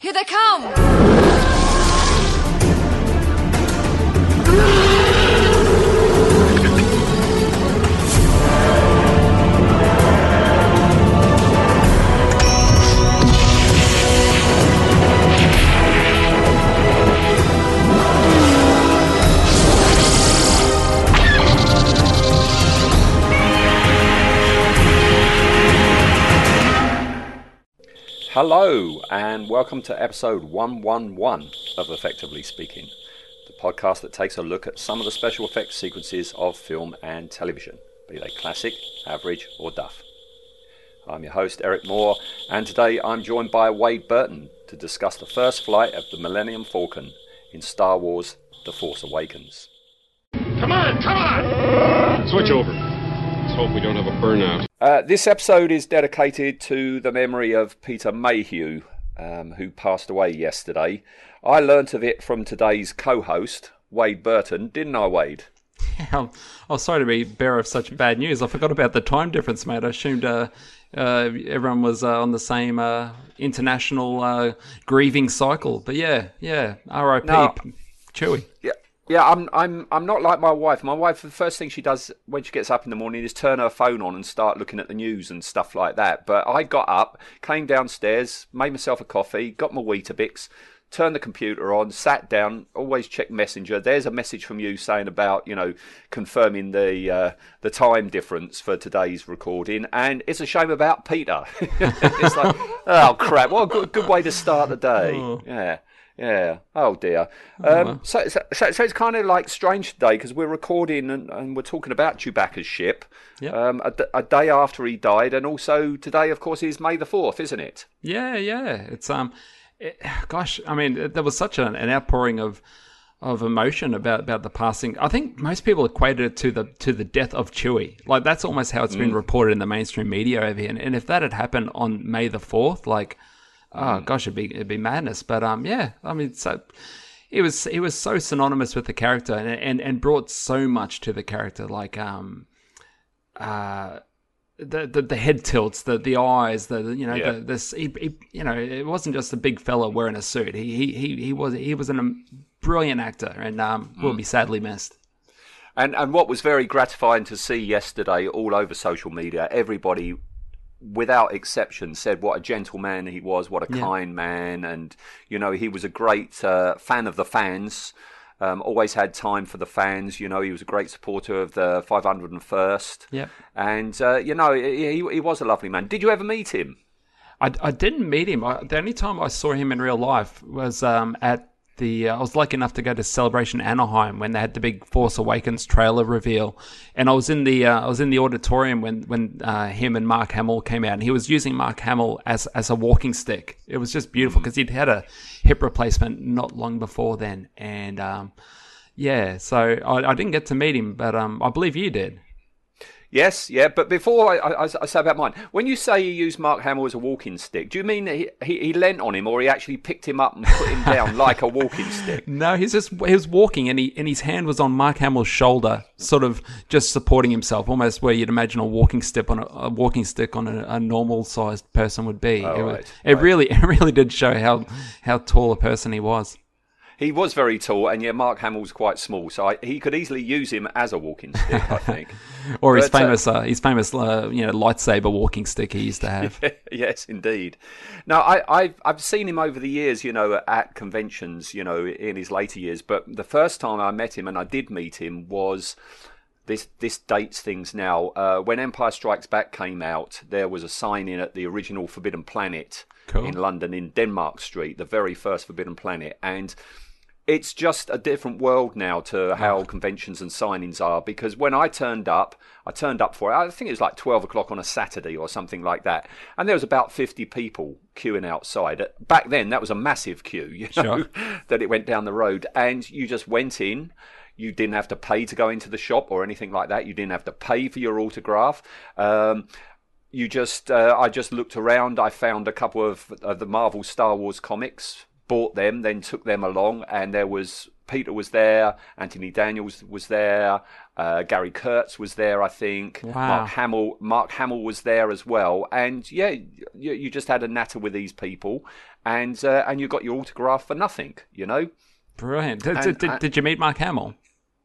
Here they come! Hello, and welcome to episode 111 of Effectively Speaking, the podcast that takes a look at some of the special effects sequences of film and television, be they classic, average, or duff. I'm your host, Eric Moore, and today I'm joined by Wayde Burton to discuss the first flight of the Millennium Falcon in Star Wars The Force Awakens. Come on, come on! Switch over. Let's hope we don't have a burnout. Uh, this episode is dedicated to the memory of Peter Mayhew, um, who passed away yesterday. I learnt of it from today's co host, Wayde Burton, didn't I, Wayde? I'm, I'm sorry to be bearer of such bad news. I forgot about the time difference, mate. I assumed uh, uh, everyone was uh, on the same uh, international uh, grieving cycle. But yeah, yeah, R.I.P. No. Chewy. Yeah. Yeah, I'm I'm I'm not like my wife. My wife the first thing she does when she gets up in the morning is turn her phone on and start looking at the news and stuff like that. But I got up, came downstairs, made myself a coffee, got my Weetabix, turned the computer on, sat down, always check Messenger. There's a message from you saying about, you know, confirming the uh, the time difference for today's recording and it's a shame about Peter. it's like, oh crap, what a good, good way to start the day. Oh. Yeah. Yeah. Oh dear. Um, so, so, so, so it's kind of like strange today because we're recording and, and we're talking about Chewbacca's ship Yep. um, a, a day after he died, and also today, of course, is May the Fourth, isn't it? Yeah, yeah. It's um, it, gosh, I mean, it, there was such an, an outpouring of of emotion about about the passing. I think most people equated it to the to the death of Chewie. Like that's almost how it's been reported in the mainstream media over here. And, and if that had happened on May the fourth, like, oh gosh, it'd be it'd be madness. But um, yeah, I mean, so it was it was so synonymous with the character and and and brought so much to the character. Like um, uh the, the the head tilts, the the eyes, the the, you know Yeah. the this he, he, you know it wasn't just a big fella wearing a suit. He he he, he was he was an, a brilliant actor and um, will be sadly missed. And and what was very gratifying to see yesterday, all over social media, everybody, without exception, said what a gentleman he was, what a Yeah. kind man, and you know he was a great uh, fan of the fans. Um, always had time for the fans. You know, he was a great supporter of the 501st. Yep. And uh, you know, he, he he was a lovely man. Did you ever meet him? I, I didn't meet him. I, the only time I saw him in real life was um, at the. Uh, I was lucky enough to go to Celebration Anaheim when they had the big Force Awakens trailer reveal, and I was in the uh, I was in the auditorium when when uh, him and Mark Hamill came out, and he was using Mark Hamill as as a walking stick. It was just beautiful because he'd had a hip replacement not long before then, and um, yeah, so I, I didn't get to meet him, but um, I believe you did. Yes, yeah, but before I, I, I say about mine, when you say you used Mark Hamill as a walking stick, do you mean he, he, he leant on him or he actually picked him up and put him down like a walking stick? No, he's just he was walking and he and his hand was on Mark Hamill's shoulder, sort of just supporting himself, almost where you'd imagine a walking stick on a, a walking stick on a, a normal sized person would be. Oh, it right, it right. really it really did show how how tall a person he was. He was very tall, and yeah, Mark Hamill's quite small, so I, he could easily use him as a walking stick, I think. Or his But, uh, famous uh, his famous uh, you know lightsaber walking stick he used to have. yes, indeed. Now, I, I've I've seen him over the years, you know, at conventions, you know, in his later years. But the first time I met him, and I did meet him, was this this dates things now. Uh, when Empire Strikes Back came out, there was a sign in at the original Forbidden Planet Cool. in London, in Denmark Street, the very first Forbidden Planet, and it's just a different world now to how conventions and signings are because when I turned up, I turned up for it. I think it was like 12 o'clock on a Saturday or something like that. And there was about 50 people queuing outside. Back then, that was a massive queue, you know, Sure. that it went down the road. And you just went in. You didn't have to pay to go into the shop or anything like that. You didn't have to pay for your autograph. Um, you just uh, I just looked around. I found a couple of, of the Marvel Star Wars comics, bought them, then took them along, and there was Peter was there, Anthony Daniels was there, uh, Gary Kurtz was there, I think. Wow. Mark Hamill, Mark Hamill was there as well, and yeah, you, you just had a natter with these people, and uh, and you got your autograph for nothing. You know. Brilliant. Did, And- did, and- did you meet Mark Hamill?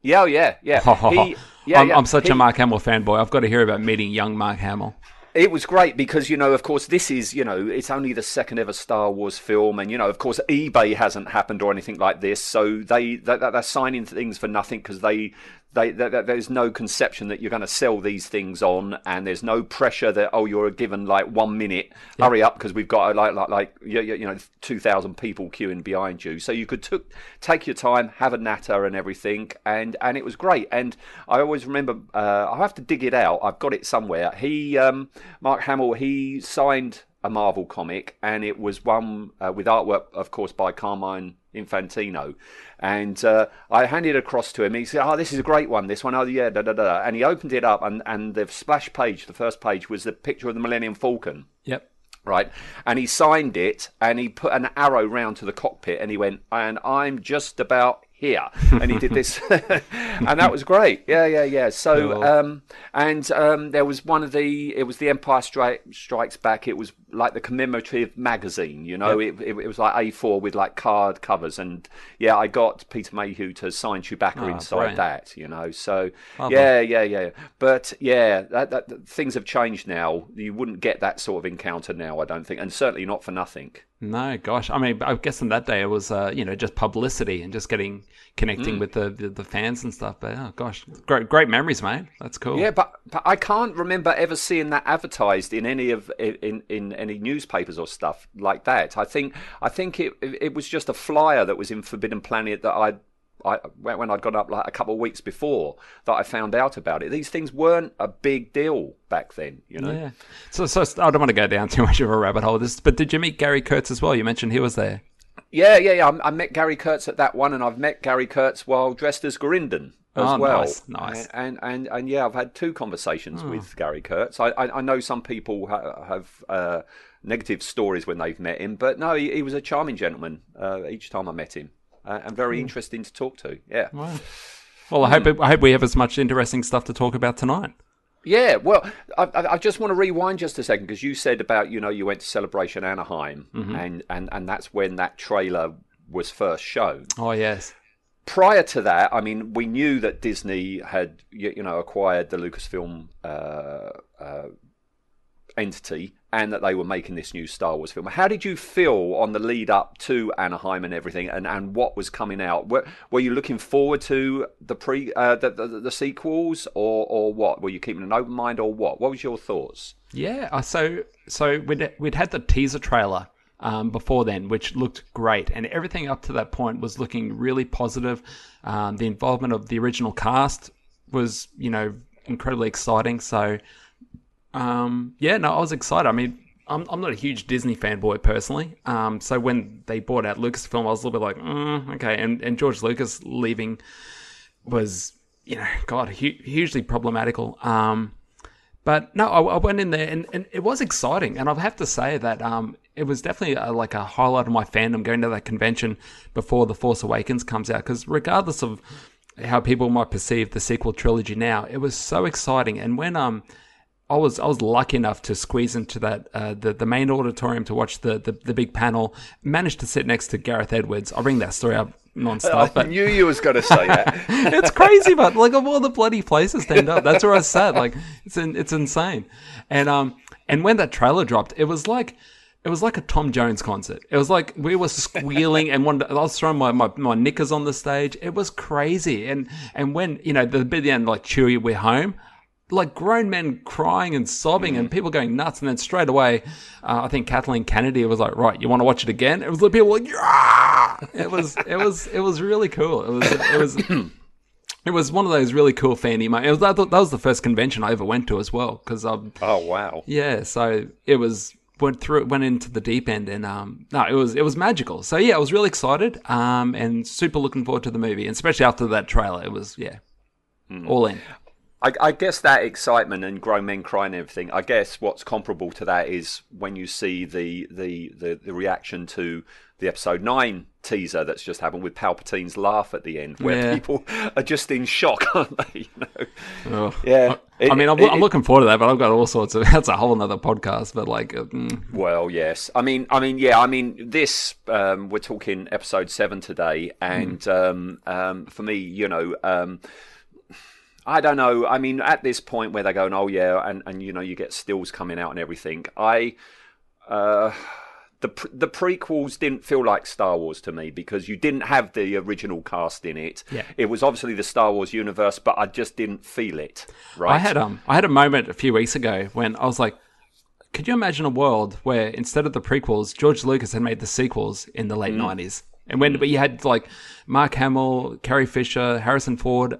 Yeah, oh, yeah, yeah. He- yeah, I'm, yeah. I'm such He- a Mark Hamill fanboy. I've got to hear about meeting young Mark Hamill. It was great because you know, of course, this is you know, it's only the second ever Star Wars film, and you know, of course, eBay hasn't happened or anything like this, so they they- they're signing things for nothing because they. They, they, they- there's no conception that you're going to sell these things on, and there's no pressure that oh you're given like one minute, hurry up because we've got like like like you, you you know two thousand people queuing behind you. So you could took take your time, have a natter and everything, and and it was great. And I always remember uh, I have to dig it out. I've got it somewhere. He um, Mark Hamill he signed a Marvel comic, and it was one uh, with artwork, of course, by Carmine Infantino. And uh, I handed it across to him. He said, "Oh, this is a great one. This one, oh yeah, da da da." And he opened it up, and and the splash page, the first page, was the picture of the Millennium Falcon Yep. right? And he signed it and he put an arrow round to the cockpit and he went, and I'm just about here. And he did this, and that was great. Yeah, yeah, yeah. So, um, and um, there was one of the, it was the Empire Stri- Strikes Back. It was like the commemorative magazine, you know, it, it, it was like A4 with like card covers. And yeah, I got Peter Mayhew to sign Chewbacca Oh, inside brilliant. that, you know. So, yeah, yeah, yeah. But yeah, that, that, that- things have changed now. You wouldn't get that sort of encounter now, I don't think, and certainly not for nothing. No, gosh. I mean, I guess in that day it was, uh, you know, just publicity and just getting connecting Mm. with the, the the fans and stuff. But oh gosh, great great memories, mate. That's cool. Yeah, but but I can't remember ever seeing that advertised in any of in in any newspapers or stuff like that. I think I think it it was just a flyer that was in Forbidden Planet that I. I, when when I'd gone up like a couple of weeks before that I found out about it. These things weren't a big deal back then, you know. Yeah. So, so I don't want to go down too much of a rabbit hole. This, but did you meet Gary Kurtz as well? You mentioned he was there. Yeah, yeah, yeah. I, I met Gary Kurtz at that one, and I've met Gary Kurtz while dressed as Garindan as Oh, well. nice, nice. And, and and and yeah, I've had two conversations with Gary Kurtz. I I, I know some people ha- have. Uh, Negative stories when they've met him, but no, he, he was a charming gentleman uh, each time I met him, uh, and very interesting to talk to. Yeah, Well, I hope I hope we have as much interesting stuff to talk about tonight. Yeah, well, I, I I just want to rewind just a second because you said about you know you went to Celebration Anaheim and, and and that's when that trailer was first shown. Oh yes. Prior to that, I mean, we knew that Disney had you, you know acquired the Lucasfilm uh, uh, entity and that they were making this new Star Wars film. How did you feel on the lead up to Anaheim and everything, and, and what was coming out? Were, were you looking forward to the pre uh, the, the the sequels, or or what? Were you keeping an open mind, or what? What was your thoughts? Yeah. uh, So so we'd we'd had the teaser trailer um, before then, which looked great, and everything up to that point was looking really positive. Um, the involvement of the original cast was, you know, incredibly exciting. So um, yeah, no, I was excited. I mean, I'm, I'm not a huge Disney fanboy personally. Um, so when they bought out Lucasfilm, I was a little bit like, mm, okay. And, and George Lucas leaving was, you know, God, hu- hugely problematical. Um, but no, I, I went in there and, and it was exciting. And I have to say that um, it was definitely a, like a highlight of my fandom going to that convention before The Force Awakens comes out. Because regardless of how people might perceive the sequel trilogy now, it was so exciting. And when um, I was I was lucky enough to squeeze into that uh, the the main auditorium to watch the, the the big panel. Managed to sit next to Gareth Edwards. I'll bring that story up non-stop, but knew you was going to say that. it's crazy, but like of all the bloody places to end up, that's where I sat. Like it's in, it's insane. And um and when that trailer dropped, it was like it was like a Tom Jones concert. It was like we were squealing and one, I was throwing my, my, my knickers on the stage. It was crazy. And and when you know the bit at the end like Chewie, we're home. Like grown men crying and sobbing and people going nuts, and then straight away, uh, I think Kathleen Kennedy was like, "Right, you want to watch it again?" It was the people like, "Yeah!" It was, it was, it was really cool. It was, it was, it was one of those really cool fan emo. It was that, that was the first convention I ever went to as well because um oh wow! yeah so it was went through went into the deep end and um no it was it was magical so yeah I was really excited um and super looking forward to the movie and especially after that trailer it was yeah all in I, I guess that excitement and grown men crying and everything. I guess what's comparable to that is when you see the the the, the reaction to the episode nine teaser that's just happened with Palpatine's laugh at the end, where Yeah. people are just in shock, aren't they? You know? Ugh. Yeah. I mean, I'm, It- I'm looking forward to that, but I've got all sorts of. That's a whole nother podcast. But like, uh, mm, Well, yes. I mean, I mean, yeah. I mean, this um, we're talking episode seven today, and um, um, for me, you know, um, I don't know. I mean, at this point where they're going, oh yeah, and and you know, you get stills coming out and everything. I. Uh, the the prequels didn't feel like Star Wars to me because you didn't have the original cast in it. Yeah. It was obviously the Star Wars universe, but I just didn't feel it. Right. I had um, I had a moment a few weeks ago when I was like, could you imagine a world where instead of the prequels, George Lucas had made the sequels in the late Mm. '90s, and when you had like Mark Hamill, Carrie Fisher, Harrison Ford,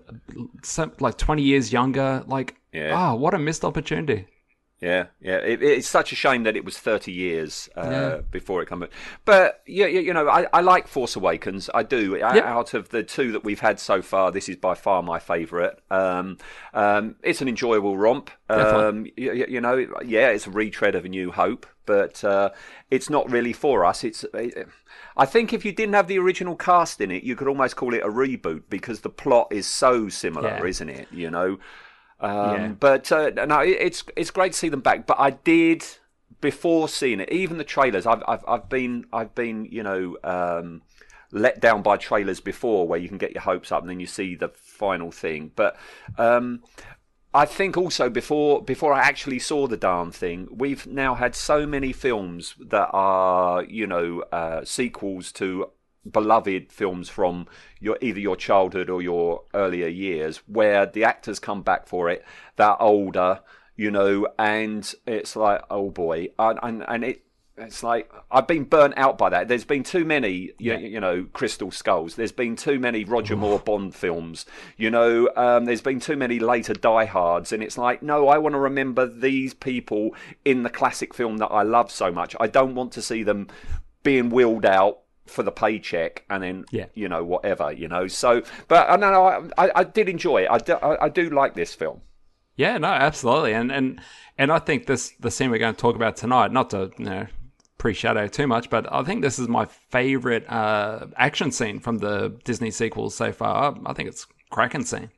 some, like 20 years younger, like, Yeah. ah, what a missed opportunity. Yeah, yeah. It, it's such a shame that it was 30 years uh, Yeah. before it came. out. But yeah, you, you know, I, I like Force Awakens. I do. Yep. Out of the two that we've had so far, this is by far my favourite. Um, um, it's an enjoyable romp. Um, you, you know, yeah, it's a retread of A New Hope, but uh, it's not really for us. It's. It, I think if you didn't have the original cast in it, you could almost call it a reboot because the plot is so similar, Yeah. isn't it? You know. Um, Yeah. But uh, no, it's it's great to see them back. But I did before seeing it, even the trailers. I've I've, I've been I've been you know um, let down by trailers before, where you can get your hopes up and then you see the final thing. But um, I think also before before I actually saw the darn thing, we've now had so many films that are you know uh, sequels to beloved films from your either your childhood or your earlier years, where the actors come back for it, they're older, you know, and it's like oh boy, and and, and it. It's like I've been burnt out by that. There's been too many, you, Yeah. you know, Crystal Skulls. There's been too many Roger Moore Bond films. You know, um, there's been too many later Die Hards, and it's like, no, I want to remember these people in the classic film that I love so much. I don't want to see them being wheeled out for the paycheck and then Yeah. you know whatever you know so but I know I, I, I did enjoy it I do, I, I do like this film Yeah, no, absolutely, and and and I think this the scene we're going to talk about tonight, not to you know pre-shadow too much, but I think this is my favorite uh, action scene from the Disney sequels so far. I think it's Kraken scene.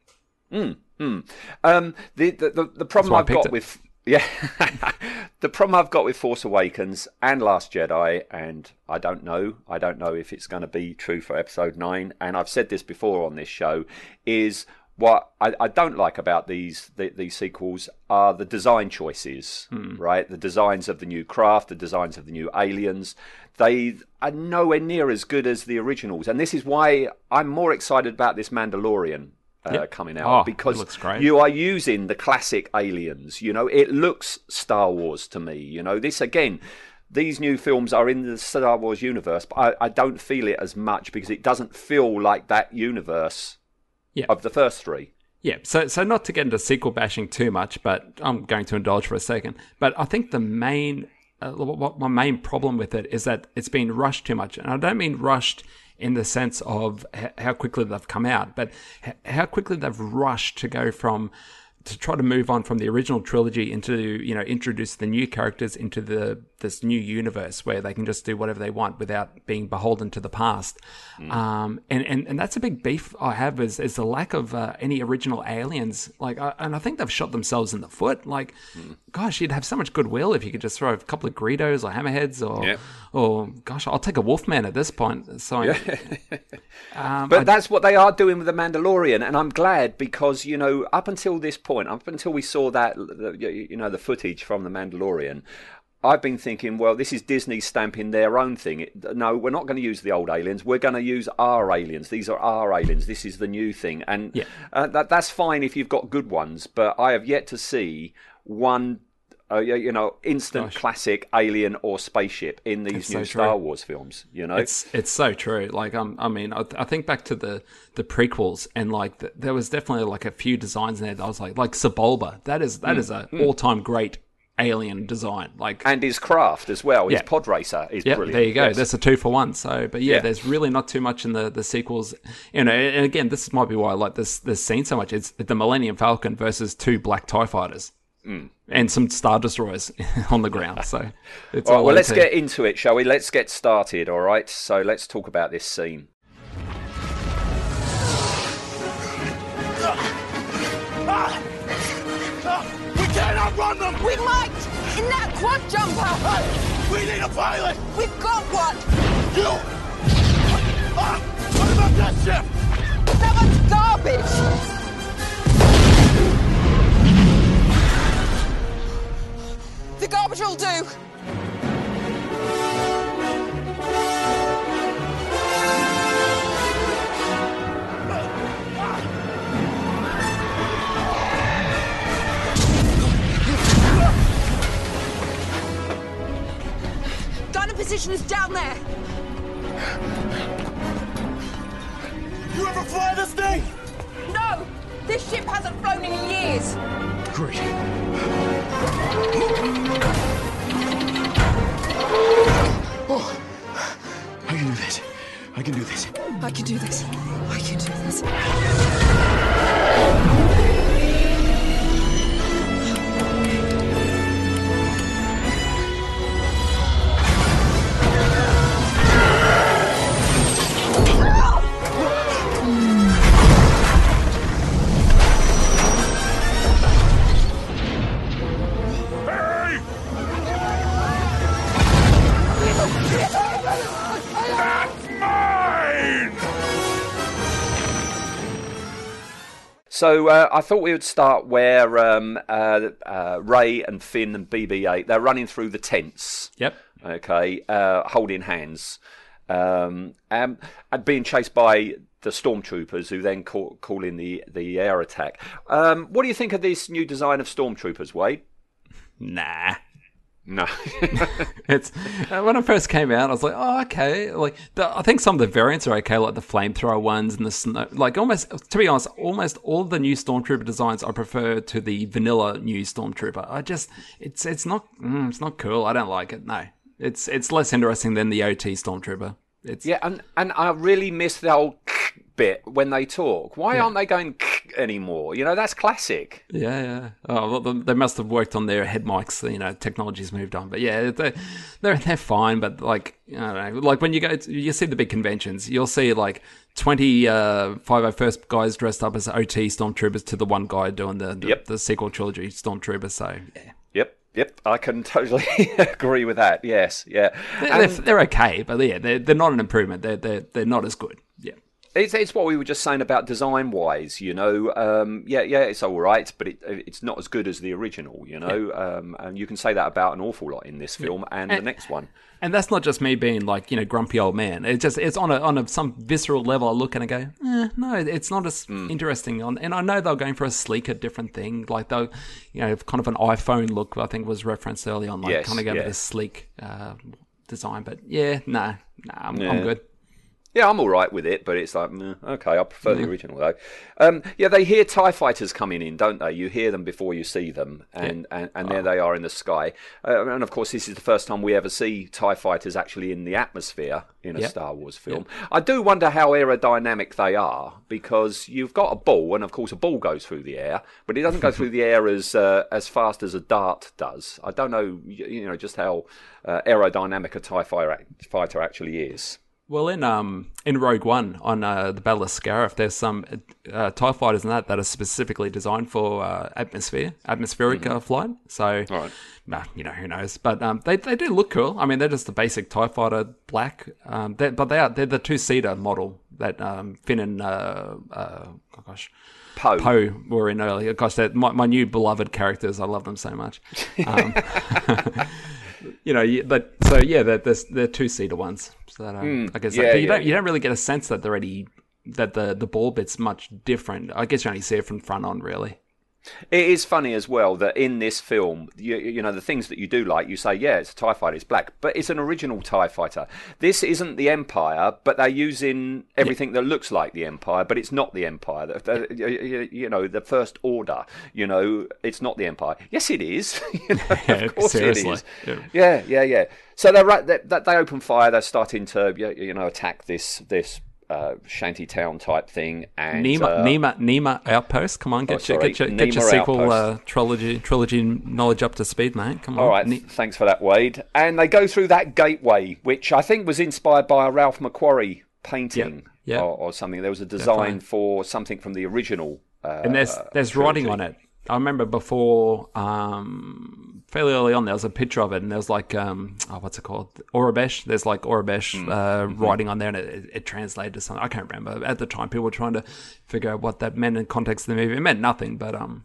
Um, the, the the the problem I I've got it. with yeah, the problem I've got with Force Awakens and Last Jedi, and I don't know, I don't know if it's going to be true for Episode Nine. And I've said this before on this show, is what I, I don't like about these the, these sequels are the design choices, hmm. right? The designs of the new craft, the designs of the new aliens. They are nowhere near as good as the originals, and this is why I'm more excited about this Mandalorian. Uh, Yep. coming Oh, out it because you are using the classic aliens. You know, it looks Star Wars to me. You know, this again. These new films are in the Star Wars universe, but I, I don't feel it as much because it doesn't feel like that universe Yeah. of the first three. Yeah, so so not to get into sequel bashing too much, but I'm going to indulge for a second. But I think the main, uh, what my main problem with it is that it's been rushed too much, and I don't mean rushed in the sense of h- how quickly they've come out, but h- how quickly they've rushed to go from to try to move on from the original trilogy into you know introduce the new characters into the this new universe where they can just do whatever they want without being beholden to the past. Um, and, and and that's a big beef I have is is the lack of uh, any original aliens. Like I, and I think they've shot themselves in the foot. Like gosh you'd have so much goodwill if you could just throw a couple of Greedos or Hammerheads or Yeah. or gosh I'll take a Wolfman at this point. So um, But I- that's what they are doing with the Mandalorian, and I'm glad because you know up until this point, up until we saw that you know the footage from the Mandalorian. I've been thinking, well, this is Disney stamping their own thing. No, we're not going to use the old aliens. We're going to use our aliens. These are our aliens. This is the new thing, and Yeah. uh, that that's fine if you've got good ones. But I have yet to see one, uh, you you know, instant Gosh. classic alien or spaceship in these It's new so. Star Wars films. You know, It's it's so true. Like um, I mean, I, I think back to the the prequels, and like th there was definitely like a few designs in there that I was like, like Sebulba. That is that is a all time great alien design. Like, and his craft as well. His Yeah. pod racer is yeah, brilliant. there you go. Yes. That's a two for one. So, but yeah, Yeah. there's really not too much in the, the sequels. You know, and again, this might be why I like this this scene so much. It's the Millennium Falcon versus two black Tie fighters. Mm. And some star destroyers on the ground. So it's All right, all well, let's get into it, shall we? Let's get started, all right? So let's talk about this scene. We cannot run them! We might! In that quad jumper! We need a pilot! We've got one! You! Ah! What about that ship? That one's garbage! The garbage will do! Gun position is down there! You ever fly this thing? No! This ship hasn't flown in years! Great. Oh, I can do this. I can do this. I can do this. I can do this. So uh, I thought we would start where um, uh, uh, Rey and Finn and BB-8 they're running through the tents. Yep. Okay, uh, holding hands, um, um, and being chased by the stormtroopers, who then call, call in the the air attack. Um, what do you think of this new design of stormtroopers, Wayde? Nah. No, It's uh, when I first came out, I was like, oh, okay. Like, the, I think some of the variants are okay, like the flamethrower ones and the snow. Like, almost to be honest, almost all the new stormtrooper designs I prefer to the vanilla new stormtrooper. I just, it's it's not, mm, it's not cool. I don't like it. No, it's it's less interesting than the OT stormtrooper. It's yeah, and and I really miss the old bit when they talk. Why aren't they going anymore? You know, that's classic. Yeah, yeah. Oh, well, they- must have worked on their head mics. You know, technology's moved on, but yeah, they're they're, they're fine. But like, I don't know, like when you go, to, you see the big conventions, you'll see like twenty uh, 501st guys dressed up as OT stormtroopers to the one guy doing the the, Yep. the sequel trilogy stormtroopers. So yeah, Yep, yep, I can totally agree with that. Yes, yeah. they're, And- they're, they're okay, but yeah, they're they're not an improvement. They're they're they're not as good. Yeah. It's, it's what we were just saying about design wise, you know. Um, yeah, yeah, it's all right, but it, it's not as good as the original, you know. Um, and you can say that about an awful lot in this film and the next one. And that's not just me being like you know grumpy old man. It's just it's on a on a some visceral level. I look and I go, eh, no, it's not as Hmm. interesting. On and I know they're going for a sleeker, different thing. Like they'll you know kind of an iPhone look. I think was referenced early on. Like Yes, kind of go yeah. with this sleek uh, design. But yeah, nah, nah, I'm, I'm good. Yeah, I'm all right with it, but it's like, meh, okay, I prefer the original though. Um, yeah, they hear TIE fighters coming in, don't they? You hear them before you see them, and, and, and there they are in the sky. Uh, and of course, this is the first time we ever see TIE fighters actually in the atmosphere in a Yep. Star Wars film. I do wonder how aerodynamic they are, because you've got a ball, and of course, a ball goes through the air, but it doesn't go through the air as, uh, as fast as a dart does. I don't know, you know, just how uh, aerodynamic a TIE fighter fighter actually is. Well, in um in Rogue One on uh, the Battle of Scarif, there's some uh, Tie fighters in that that are specifically designed for uh, atmosphere, atmospheric uh, flight. So, Mm-hmm. Right. nah, you know who knows, but um, they they do look cool. I mean, they're just the basic Tie fighter black, um, they but they are they're the two seater model that um, Finn and uh, uh, oh gosh. Poe. Poe were in earlier. Gosh, they're my, my new beloved characters. I love them so much. Um, you know, you- but so yeah, they're they're, they're two seater ones. So that, um, I guess yeah, but you yeah, don't you don't really get a sense that they're any that the the ball bit's much different. I guess you only see it from front on, really. It is funny as well that in this film, you, you know, the things that you do like, you say, yeah, it's a TIE fighter, it's black, but it's an original TIE fighter. This isn't the Empire, but they're using everything that looks like the Empire, but it's not the Empire. You- know, the First Order, you know, it's not the Empire. Yes, it is. You know, Yeah, of course seriously. it is. Yeah. Yeah, yeah, yeah. So they're right. They, they open fire. They're starting to, you know, attack this this uh, shanty town type thing. And Niima, uh, Niima, Niima Outpost. Come on, get Oh, your, get your, get your sequel uh, trilogy trilogy knowledge up to speed, mate. Come on. All right, Ne- thanks for that, Wayde. And they go through that gateway, which I think was inspired by a Ralph McQuarrie painting Yep, yep. Or, or something. There was a design Definitely. for something from the original. Uh, and there's there's writing on it. I remember before, um, fairly early on, there was a picture of it, and there was like, um, oh, what's it called? Aurebesh. There's like Aurebesh Hmm. uh, Mm-hmm. writing on there, and it, it, it translated to something. I can't remember. At the time, people were trying to figure out what that meant in context of the movie. It meant nothing, but um,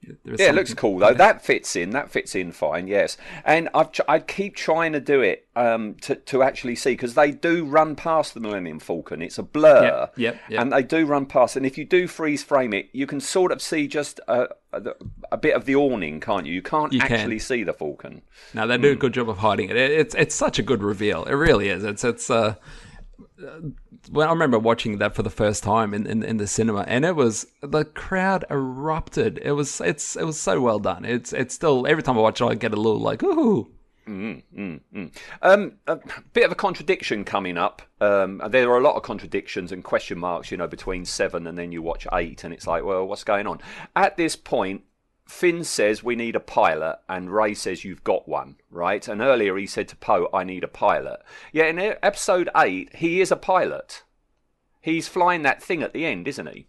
yeah, there is Yeah, it looks cool though. That fits in. That fits in fine. Yes, and I've tr- I keep trying to do it um, to to actually see because they do run past the Millennium Falcon. It's a blur. Yep, yep, yep. And they do run past, and if you do freeze frame it, you can sort of see just a, a, a bit of the awning, can't you? You can't You can. actually see the Falcon. No, they do a Hmm. good job of hiding it. it. It's it's such a good reveal. It really is. It's it's uh, uh, well, I remember watching that for the first time in, in, in the cinema, and it was the crowd erupted. It was it's it was so well done. It's it's still every time I watch it, I get a little like ooh. Um, a bit of a contradiction coming up. Um, there are a lot of contradictions and question marks, you know, between seven and then you watch eight, and it's like, well, what's going on? At this point, Finn says we need a pilot, and Rey says you've got one, right? And earlier he said to Poe, I need a pilot. Yeah, in episode eight, he is a pilot. He's flying that thing at the end, isn't he?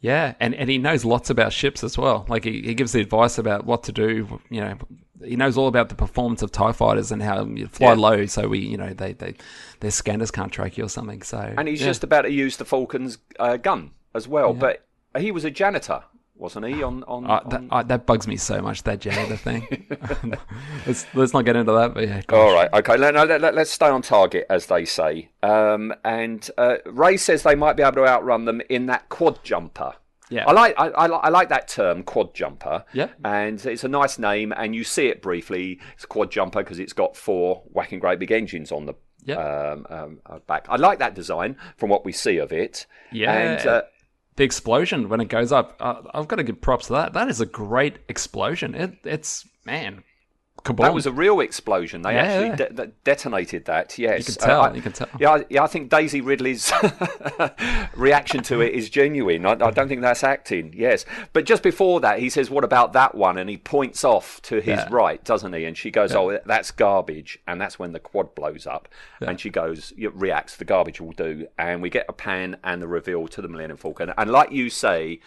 Yeah, and, and he knows lots about ships as well. Like he, he gives the advice about what to do. You know, he knows all about the performance of Tie fighters and how you fly Yeah. low, so we you know they, they their scanners can't track you or something. So And he's yeah. just about to use the Falcon's uh, gun as well. But he was a janitor, wasn't he? On on, Uh, that, on- uh, that bugs me so much, that janitor thing. let's, let's not get into that, but yeah. All right, okay. Let, no, let, us stay on target, as they say. Um, and uh, Rey says they might be able to outrun them in that quad jumper. Yeah. I like I, I, I like that term, quad jumper. Yeah. and it's a nice name, and you see it briefly. It's a quad jumper because it's got four whacking great big engines on the Yeah. um, um, uh, back. I like that design from what we see of it. Yeah. and uh, The explosion when it goes up, uh, I've got to give props to that. That is a great explosion. It, it's, man, That was a real explosion. They Yeah. actually de- de- detonated that. Yes, You can tell, I- you can tell. Yeah, I, yeah. I think Daisy Ridley's reaction to it is genuine. I, I don't think that's acting. Yes, but just before that, he says, "What about that one?" And he points off to his Yeah. right, doesn't he? And she goes, "Oh, that's garbage." And that's when the quad blows up. And she goes, reacts. The garbage will do. And we get a pan and the reveal to the Millennium Falcon. And like you say,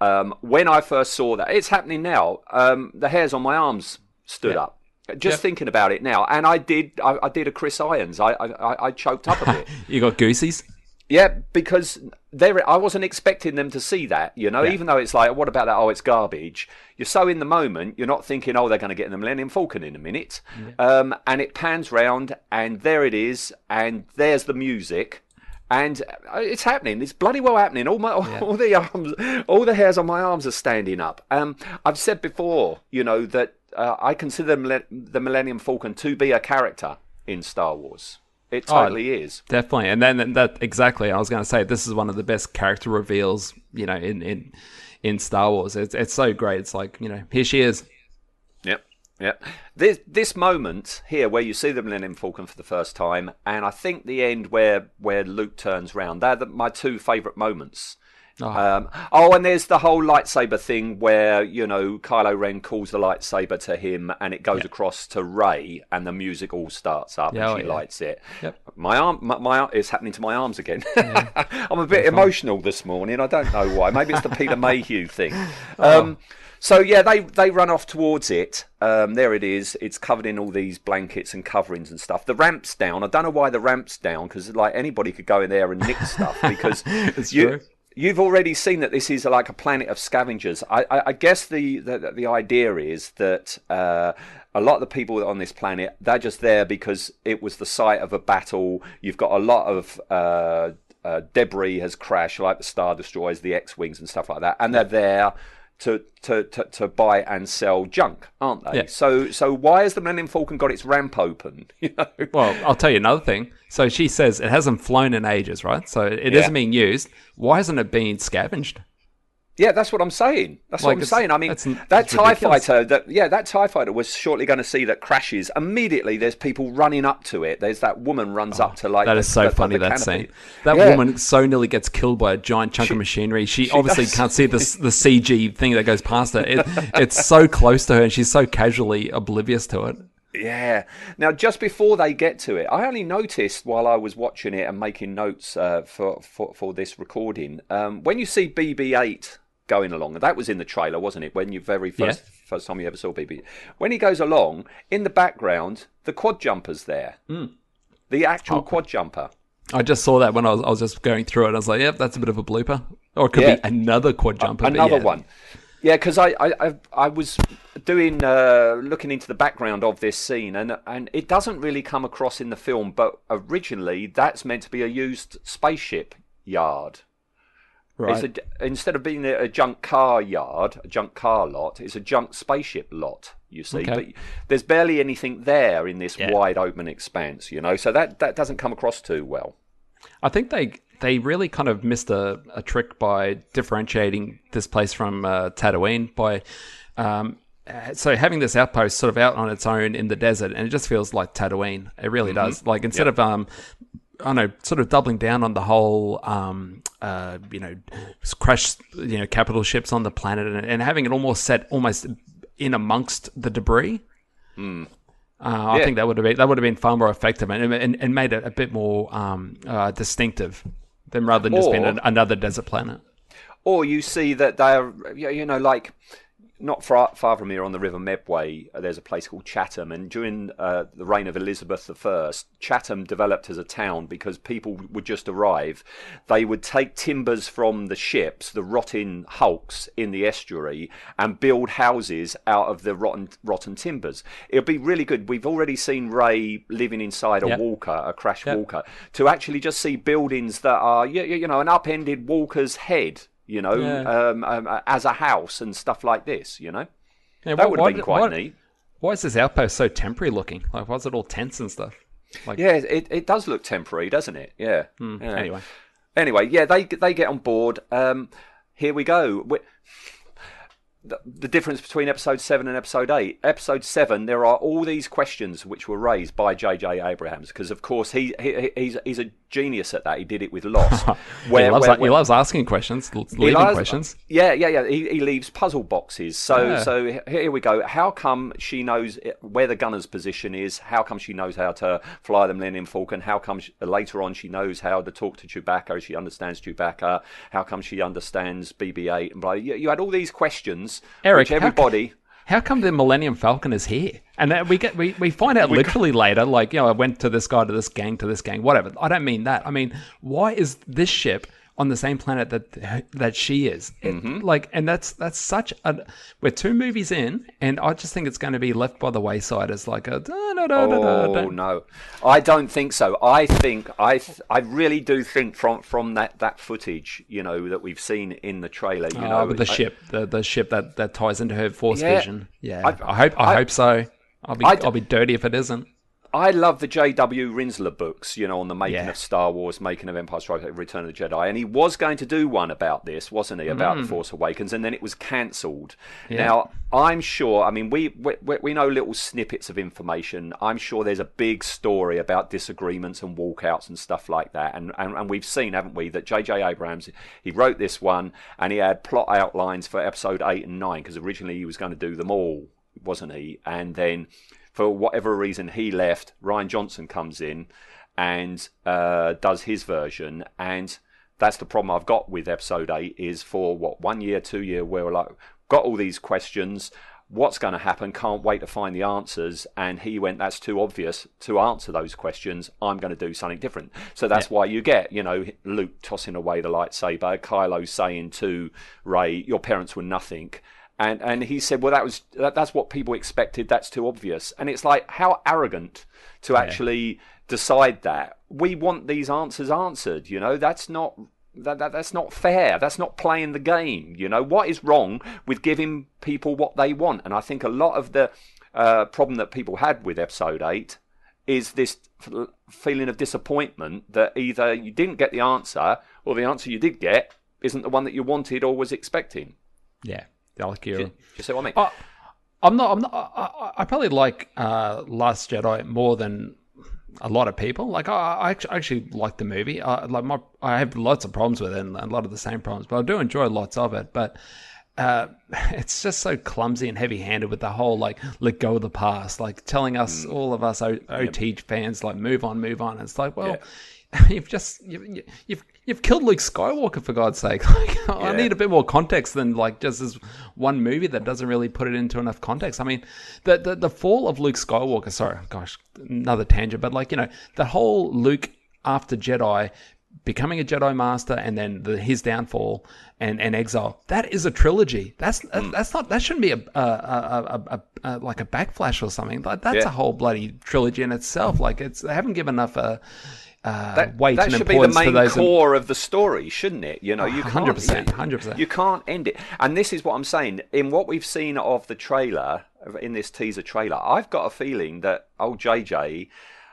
um, when I first saw that, it's happening now. Um, the hairs on my arms stood up. Just Yeah. thinking about it now, and I did. I, I did a Chris Irons. I, I, I- choked up a bit. You got goosies? yeah, because there, I wasn't expecting them to see that. You know, Yeah. even though it's like, what about that? Oh, it's garbage. You're so in the moment, you're not thinking, oh, they're going to get the Millennium Falcon in a minute. Um, and it pans round, and there it is, and there's the music. And uh, it's happening. It's bloody well happening. All my, all the arms, all the hairs on my arms are standing up. Um, I've said before, you know, that uh, I consider the the Millennium Falcon to be a character in Star Wars. It Oh, totally is. Definitely, and then that exactly. I was going to say this is one of the best character reveals, you know, in in in Star Wars. It's it's so great. It's like you know, here she is. Yep. Yep. This this moment here where you see the Millennium Falcon for the first time, and I think the end where where Luke turns round. They're the, my two favourite moments. Um, oh, and there's the whole lightsaber thing where you know Kylo Ren calls the lightsaber to him, and it goes across to Rey, and the music all starts up, Yeah, oh, and she yeah. lights it. Yep. My arm, my, my it's happening to my arms again. I'm a bit emotional this morning. I don't know why. Maybe it's the Peter Mayhew thing. Oh. Um, so yeah, they they run off towards it. Um, there it is. It's covered in all these blankets and coverings and stuff. The ramp's down. I don't know why the ramp's down because like anybody could go in there and nick stuff because It's you. You've already seen that this is like a planet of scavengers. I, I, I guess the, the the idea is that uh, a lot of the people on this planet they're just there because it was the site of a battle. You've got a lot of uh, uh, debris has crashed, like the star destroyers, the X wings, and stuff like that, and they're there to, to, to, to buy and sell junk, aren't they? Yeah. So so why has the Millennium Falcon got its ramp open? You know? Well, I'll tell you another thing. So she says it hasn't flown in ages, right? So it Yeah. not being used. Why hasn't it been scavenged? Yeah, that's what I'm saying. That's Like, what I'm saying. I mean, that's- that that's Tie ridiculous. Fighter, that yeah, that Tie Fighter was shortly going to see that crashes. Immediately, there's people running up to it. There's that woman runs up to like Oh, That the- is so the- funny. That canopy. scene. That Yeah. woman so nearly gets killed by a giant chunk of machinery. She, obviously does. can't see the the CG thing that goes past her. It, it's so close to her, and she's so casually oblivious to it. Yeah. Now, just before they get to it, I only noticed while I was watching it and making notes uh, for, for for this recording. Um, when you see BB-8 going along, and that was in the trailer, wasn't it? When you very first Yeah. first time you ever saw BB, when he goes along in the background, the quad jumper's there. Hmm. The Oh. actual quad jumper. I just saw that when I was, I was just going through it. I was like, "Yep, that's a bit of a blooper." Or it could Yeah. be another quad jumper. but Another yeah. one. Yeah, because I, I, I I was doing uh, looking into the background of this scene, and and it doesn't really come across in the film. But originally, that's meant to be a used spaceship yard. Right. It's a, instead of being a, junk car yard, a junk car lot, it's a junk spaceship lot. You see, Okay. but there's barely anything there in this Yeah. wide open expanse. You know, so that that doesn't come across too well. I think they they really kind of missed a, a trick by differentiating this place from uh, Tatooine by um, so having this outpost sort of out on its own in the desert, and it just feels like Tatooine. It really Mm-hmm. does. Like instead of um, I don't know, sort of doubling down on the whole, um, uh, you know, crash, you know, capital ships on the planet, and, and having it almost set almost in amongst the debris. Uh, I Hmm. Think that would have been that would have been far more effective and, and, and made it a bit more um, uh, distinctive than rather than just being an, another desert planet. or you see that they're you you know like not far, far from here on the River Medway, uh, there's a place called Chatham, and during uh, the reign of Elizabeth I, Chatham developed as a town because people would just arrive. They would take timbers from the ships, the rotting hulks in the estuary, and build houses out of the rotten rotten timbers. It'll be really good. We've already seen Rey living inside a Yep. walker, a crash Yep. walker, to actually just see buildings that are you, you know an upended walker's head you know, Yeah. um, um, as a house and stuff like this, you know. Yeah, That would have been quite why- neat. Why is this outpost so temporary looking? Like, why is it all tense and stuff? Like, Yeah, it, it does look temporary, doesn't it? Yeah. yeah. Hmm, anyway. Anyway, yeah, they they get on board. Um, here we go. We, the, the difference between episode seven and episode eight. Episode seven, there are all these questions which were raised by J.J. Abrahams because, of course, he, he he's he's a genius at that. He did it with Lost. he, loves, where- he loves asking questions, leaving loves- questions. Yeah, yeah, yeah. He, he leaves puzzle boxes. So, Yeah. so here we go. How come she knows eh, where the gunner's position is? How come she knows how to fly the Millennium Falcon? How come she, later on she knows how to talk to Chewbacca? She understands Chewbacca. How come she understands BB-8? And blah. You, you had all these questions, Eric, which how everybody. How come the Millennium Falcon is here? And that we get we, we find out literally later, like you know, I went to this guy, to this gang, to this gang, whatever. I don't mean that. I mean, why is this ship on the same planet that that she is? Mm-hmm. like, and that's that's such a. We're two movies in, and I just think it's going to be left by the wayside as like a. Da, da, da, Oh no, I don't think so. I think I th- I really do think from from that, that footage, you know, that we've seen in the trailer, you Oh, know, with the I- ship, the the ship that, that ties into her force Yeah. vision. Yeah, I- I, hope I, I- hope so. I'll be I I d- will be dirty if it isn't. I love the J.W. Rinzler books, you know, on the making Yeah. of Star Wars, making of Empire Strikes Back, Return of the Jedi, and he was going to do one about this, wasn't he, about Mm. the Force Awakens, and then it was cancelled. Now, I'm sure. I mean, we, we we know little snippets of information. I'm sure there's a big story about disagreements and walkouts and stuff like that, and and, and we've seen, haven't we, that J.J. Abrams he wrote this one and he had plot outlines for Episode eight and nine because originally he was going to do them all, wasn't he? And then for whatever reason he left, Rian Johnson comes in and uh, does his version, and that's the problem I've got with episode eight is for what one year, two year, we're like got all these questions. What's going to happen? Can't wait to find the answers. And he went, "That's too obvious to answer those questions. I'm going to do something different." So that's why you get, you know, Luke tossing away the lightsaber, Kylo saying to Rey, "Your parents were nothing," and and he said, "Well, that was that, that's what people expected. That's too obvious." And it's like how arrogant to actually decide that we want these answers answered. You know, that's not that, that that's not fair. That's not playing the game. You know what is wrong with giving people what they want? And I think a lot of the uh, problem that people had with episode eight is this f- feeling of disappointment that either you didn't get the answer or the answer you did get isn't the one that you wanted or was expecting. Yeah, Do you see what I mean? I, I'm not. I'm not. I, I- probably like uh, Last Jedi more than a lot of people. Like I, I actually, I actually like the movie. I, like my, I have lots of problems with it and a lot of the same problems, but I do enjoy lots of it. But uh, it's just so clumsy and heavy-handed with the whole like let go of the past, like telling us all of us o- OT fans like move on, move on. It's like well. You've just you've, you've you've killed Luke Skywalker for God's sake. Like, I need a bit more context than like just this one movie that doesn't really put it into enough context. I mean, the the, the fall of Luke Skywalker. Sorry, gosh, another tangent, but like you know, the whole Luke after Jedi becoming a Jedi Master and then the, his downfall and, and exile. That is a trilogy. That's Hmm. that's not that shouldn't be a, a, a, a, a, a like a backflash or something. Like that's Yeah. a whole bloody trilogy in itself. Like it's they haven't given enough uh, uh, that, weight that and should be the main core of the story, shouldn't it? You know, you can't, 100%, you- 100%. You can't end it. And this is what I'm saying. In what we've seen of the trailer, in this teaser trailer, I've got a feeling that old JJ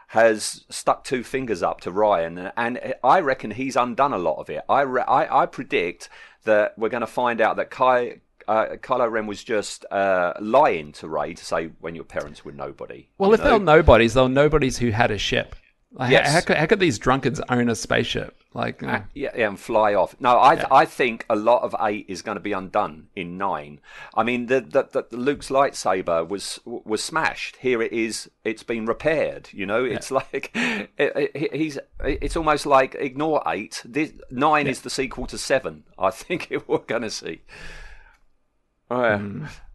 has stuck two fingers up to Rian, and I reckon he's undone a lot of it. I re- I, I predict that we're going to find out that Kai. Uh, Kylo Ren was just uh, lying to Rey to say when your parents were nobody. well, if know? they're nobodies, they're nobodies who had a ship. Like, Yes. how, how, could, how could these drunkards own a spaceship? Like, you know, Yeah, yeah, and fly off. No, I I think a lot of eight is going to be undone in nine. I mean, the, the, the Luke's lightsaber was was smashed. Here it is. It's been repaired. You know, it's like it, it, he's. It's almost like ignore eight. This, nine is the sequel to seven. I think it, we're going to see. Uh,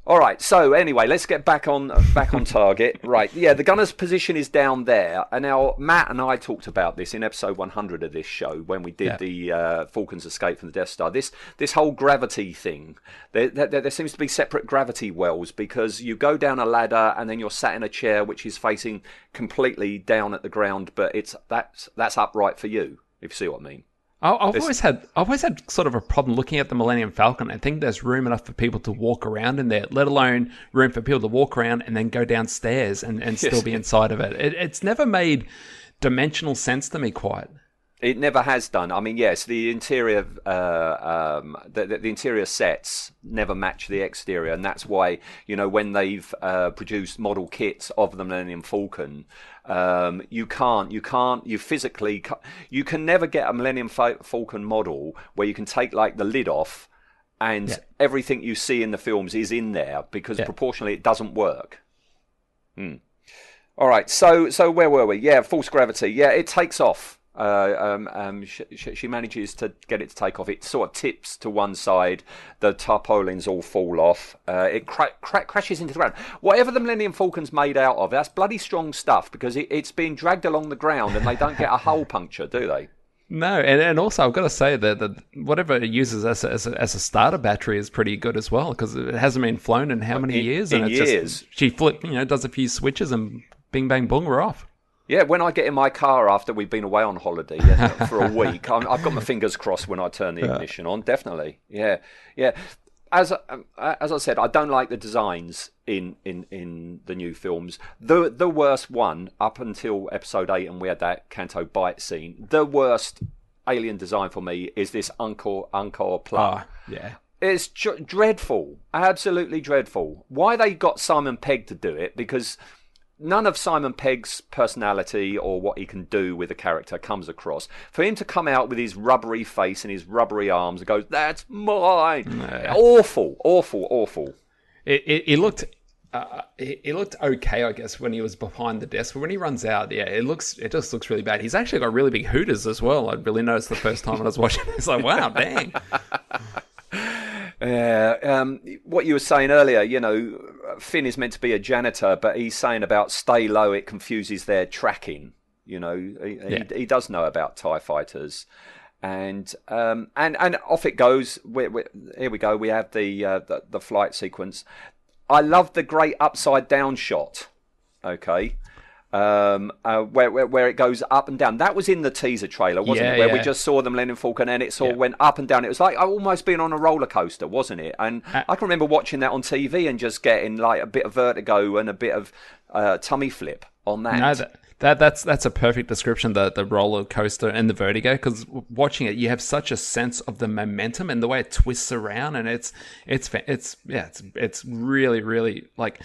All right. So anyway, let's get back on back on target. Right. Yeah, the gunner's position is down there. And now Matt and I talked about this in episode 100 of this show when we did Yeah. the uh, Falcon's escape from the Death Star. This this whole gravity thing. There, there, there seems to be separate gravity wells because you go down a ladder and then you're sat in a chair which is facing completely down at the ground, but it's that's that's upright for you. If you see what I mean. I- I've always had I've always had sort of a problem looking at the Millennium Falcon. I think there's room enough for people to walk around in there, let alone room for people to walk around and then go downstairs and, and still be inside of it. it. It's never made dimensional sense to me quite. It never has done. I mean, yes, the interior, uh, um, the, the, the interior sets never match the exterior, and that's why you know when they've uh, produced model kits of the Millennium Falcon, um, you can't, you can't, you physically, ca- you can never get a Millennium Falcon model where you can take like the lid off, and everything you see in the films is in there because Yeah. proportionally it doesn't work. All right, so so where were we? Yeah, false gravity. Yeah, it takes off. Uh, um, um, she, she manages to get it to take off. It sort of tips to one side. The tarpaulins all fall off. Uh, it cra- cra- crashes into the ground. Whatever the Millennium Falcon's made out of, that's bloody strong stuff because it, it's being dragged along the ground and they don't get a hole puncture, do they? No, and, and also I've got to say that, that whatever it uses as a, as, a, as a starter battery is pretty good as well because it hasn't been flown in how many in- years? in it's years. Just, she flip, you know, does a few switches and bing bang boom, we're off. Yeah, when I get in my car after we've been away on holiday yeah, for a week, I'm, I've got my fingers crossed when I turn the ignition on. Definitely, yeah, yeah. As um, as I said, I don't like the designs in, in, in the new films. The the worst one up until episode eight, and we had that Canto Bight scene. The worst alien design for me is this Unkar Unkar Plutt. yeah. It's dreadful, absolutely dreadful. Why they got Simon Pegg to do it? Because none of Simon Pegg's personality or what he can do with a character comes across. For him to come out with his rubbery face and his rubbery arms and goes, "That's mine," awful, awful, awful. It, it, it looked uh, it, it looked okay, I guess, when he was behind the desk. But when he runs out, yeah, it looks it just looks really bad. He's actually got really big hooters as well. I really noticed the first time I was watching. It's like, wow, dang. Uh, um, what you were saying earlier, you know, Finn is meant to be a janitor, but he's saying about stay low, it confuses their tracking. You know, he, Yeah. he, he does know about Tie fighters, and um, and and off it goes. we we here we go. We have the, uh, the the flight sequence. I love the great upside down shot. Okay. Um, uh, where, where where it goes up and down. That was in the teaser trailer, wasn't Yeah, it? Where we just saw the Millennium Falcon and it sort of Yeah. went up and down. It was like I almost being on a roller coaster, wasn't it? And Uh, I can remember watching that on TV and just getting like a bit of vertigo and a bit of uh, tummy flip on that. No, that, that that's that's a perfect description. The the roller coaster and the vertigo. Because watching it, you have such a sense of the momentum and the way it twists around, and it's it's it's yeah, it's it's really really like.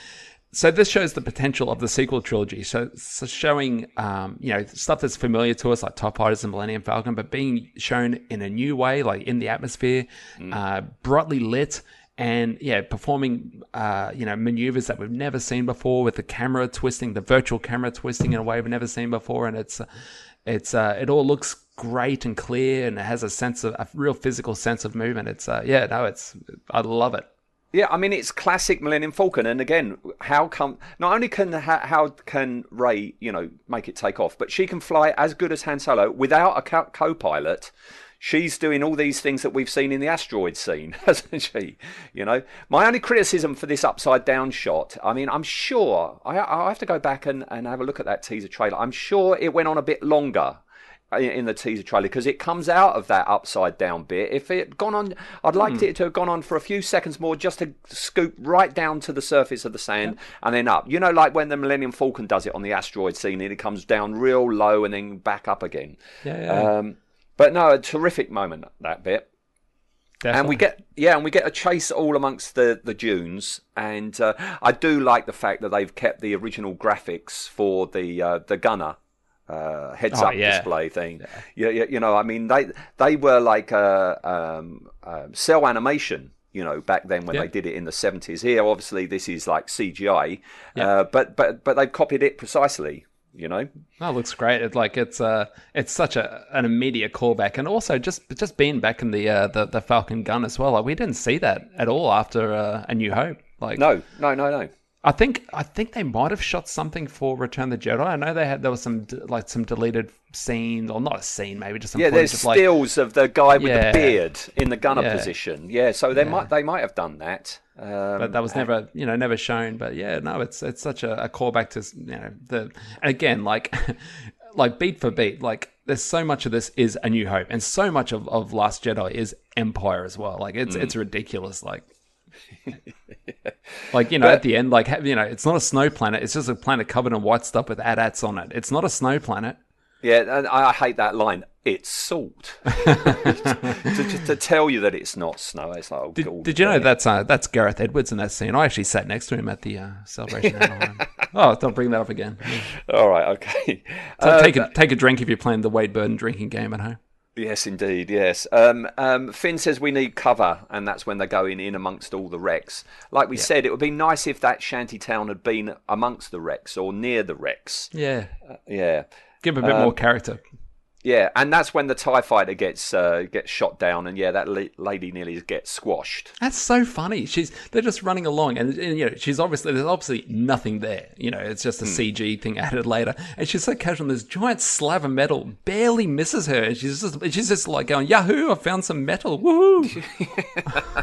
So this shows the potential of the sequel trilogy. So, so showing um, you know stuff that's familiar to us like Tie Fighters and Millennium Falcon, but being shown in a new way, like in the atmosphere, uh, brightly lit, and yeah, performing uh, you know maneuvers that we've never seen before with the camera twisting, the virtual camera twisting in a way we've never seen before, and it's it's uh, it all looks great and clear, and it has a sense of a real physical sense of movement. It's uh, yeah, no, it's I love it. Yeah, I mean it's classic Millennium Falcon, and again, how come? Not only can how, how can Rey, you know, make it take off, but she can fly as good as Han Solo without a co- co-pilot. She's doing all these things that we've seen in the asteroid scene, hasn't she? You know, my only criticism for this upside down shot. I mean, I'm sure I, I have to go back and, and have a look at that teaser trailer. I'm sure it went on a bit longer in- the teaser trailer because it comes out of that upside down bit. If it had gone on, I'd liked Hmm. it to have gone on for a few seconds more, just to scoop right down to the surface of the sand and then up. You know, like when the Millennium Falcon does it on the asteroid scene, and it comes down real low and then back up again. Yeah, yeah. Um, but no, a terrific moment that bit. Definitely. And we get yeah, and we get a chase all amongst the the dunes, and uh, I do like the fact that they've kept the original graphics for the uh, the gunner uh, heads Oh, up yeah. display thing. Yeah. You, you know, I mean they they were like uh, um, uh, cel animation. You know, back then when Yeah. they did it in the seventies. Here, obviously, this is like CGI, uh, but but but they've copied it precisely. You know, that it looks great. It's like it's uh it's such a an immediate callback, and also just just being back in the uh, the the Falcon gun as well. Like we didn't see that at all after uh, A New Hope. Like no, no, no, no. I think I think they might have shot something for Return of the Jedi. I know they had there was some like some deleted scenes, or not a scene, maybe just some Yeah, there's of like stills of the guy with Yeah. the beard in the gunner Yeah. position. Yeah, so they might they might have done that. Um, but that was never you know never shown but yeah no it's it's such a, a callback to you know the again like like beat for beat like there's so much of this is a new hope and so much of, of last jedi is empire as well like it's it's ridiculous like like you know at the end like you know it's not a snow planet it's just a planet covered in white stuff with AT-ATs on it it's not a snow planet yeah, and I hate that line. It's salt. to, just to tell you that it's not snow, it's like oh, did, God, did you know that's uh, that's Gareth Edwards in that scene? I actually sat next to him at the uh, celebration. oh, don't bring that up again. All right, okay. So Uh, take a take a drink if you're playing the Wayde Burton drinking game at home. Yes, indeed. Yes. Um, um, Finn says we need cover, and that's when they're going in amongst all the wrecks. Like we said, it would be nice if that shanty town had been amongst the wrecks or near the wrecks. Yeah, Yeah. give a bit Um, more character. Yeah, and that's when the Tie Fighter gets uh, gets shot down, and yeah, that la- lady nearly gets squashed. That's so funny. She's they're just running along, and, and, you know she's obviously there's obviously nothing there. You know, it's just a CG thing added later, and she's so casual. This giant slab of metal barely misses her, and she's just she's just like going, "Yahoo! I found some metal! Woohoo!"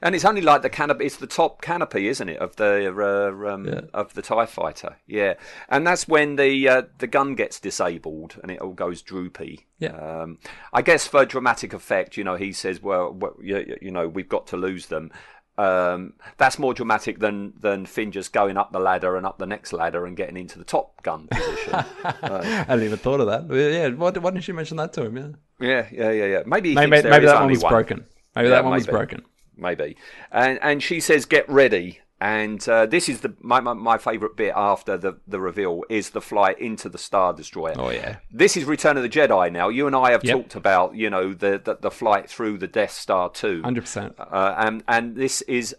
And it's only like the canopy; it's the top canopy, isn't it, of the uh, um, of the Tie Fighter? Yeah, and that's when the uh, the gun gets disabled and it all goes droopy. Yeah. Um, I guess for dramatic effect, you know, he says, "Well, you, you know, we've got to lose them." Um, that's more dramatic than than Finn just going up the ladder and up the next ladder and getting into the top gun position. I hadn't even thought of that. Yeah, why, why didn't you mention that to him? Yeah, yeah, yeah, yeah, yeah. Maybe maybe maybe that one was broken. Maybe Yeah, that one was broken. Maybe. And and she says, "Get ready." And uh, this is the my my, my favourite bit after the the reveal is the flight into the Star Destroyer. Oh, yeah. This is Return of the Jedi. Now you and I have Yep. talked about you know the the, the flight through the Death Star too. Hundred percent. Uh, and and this is.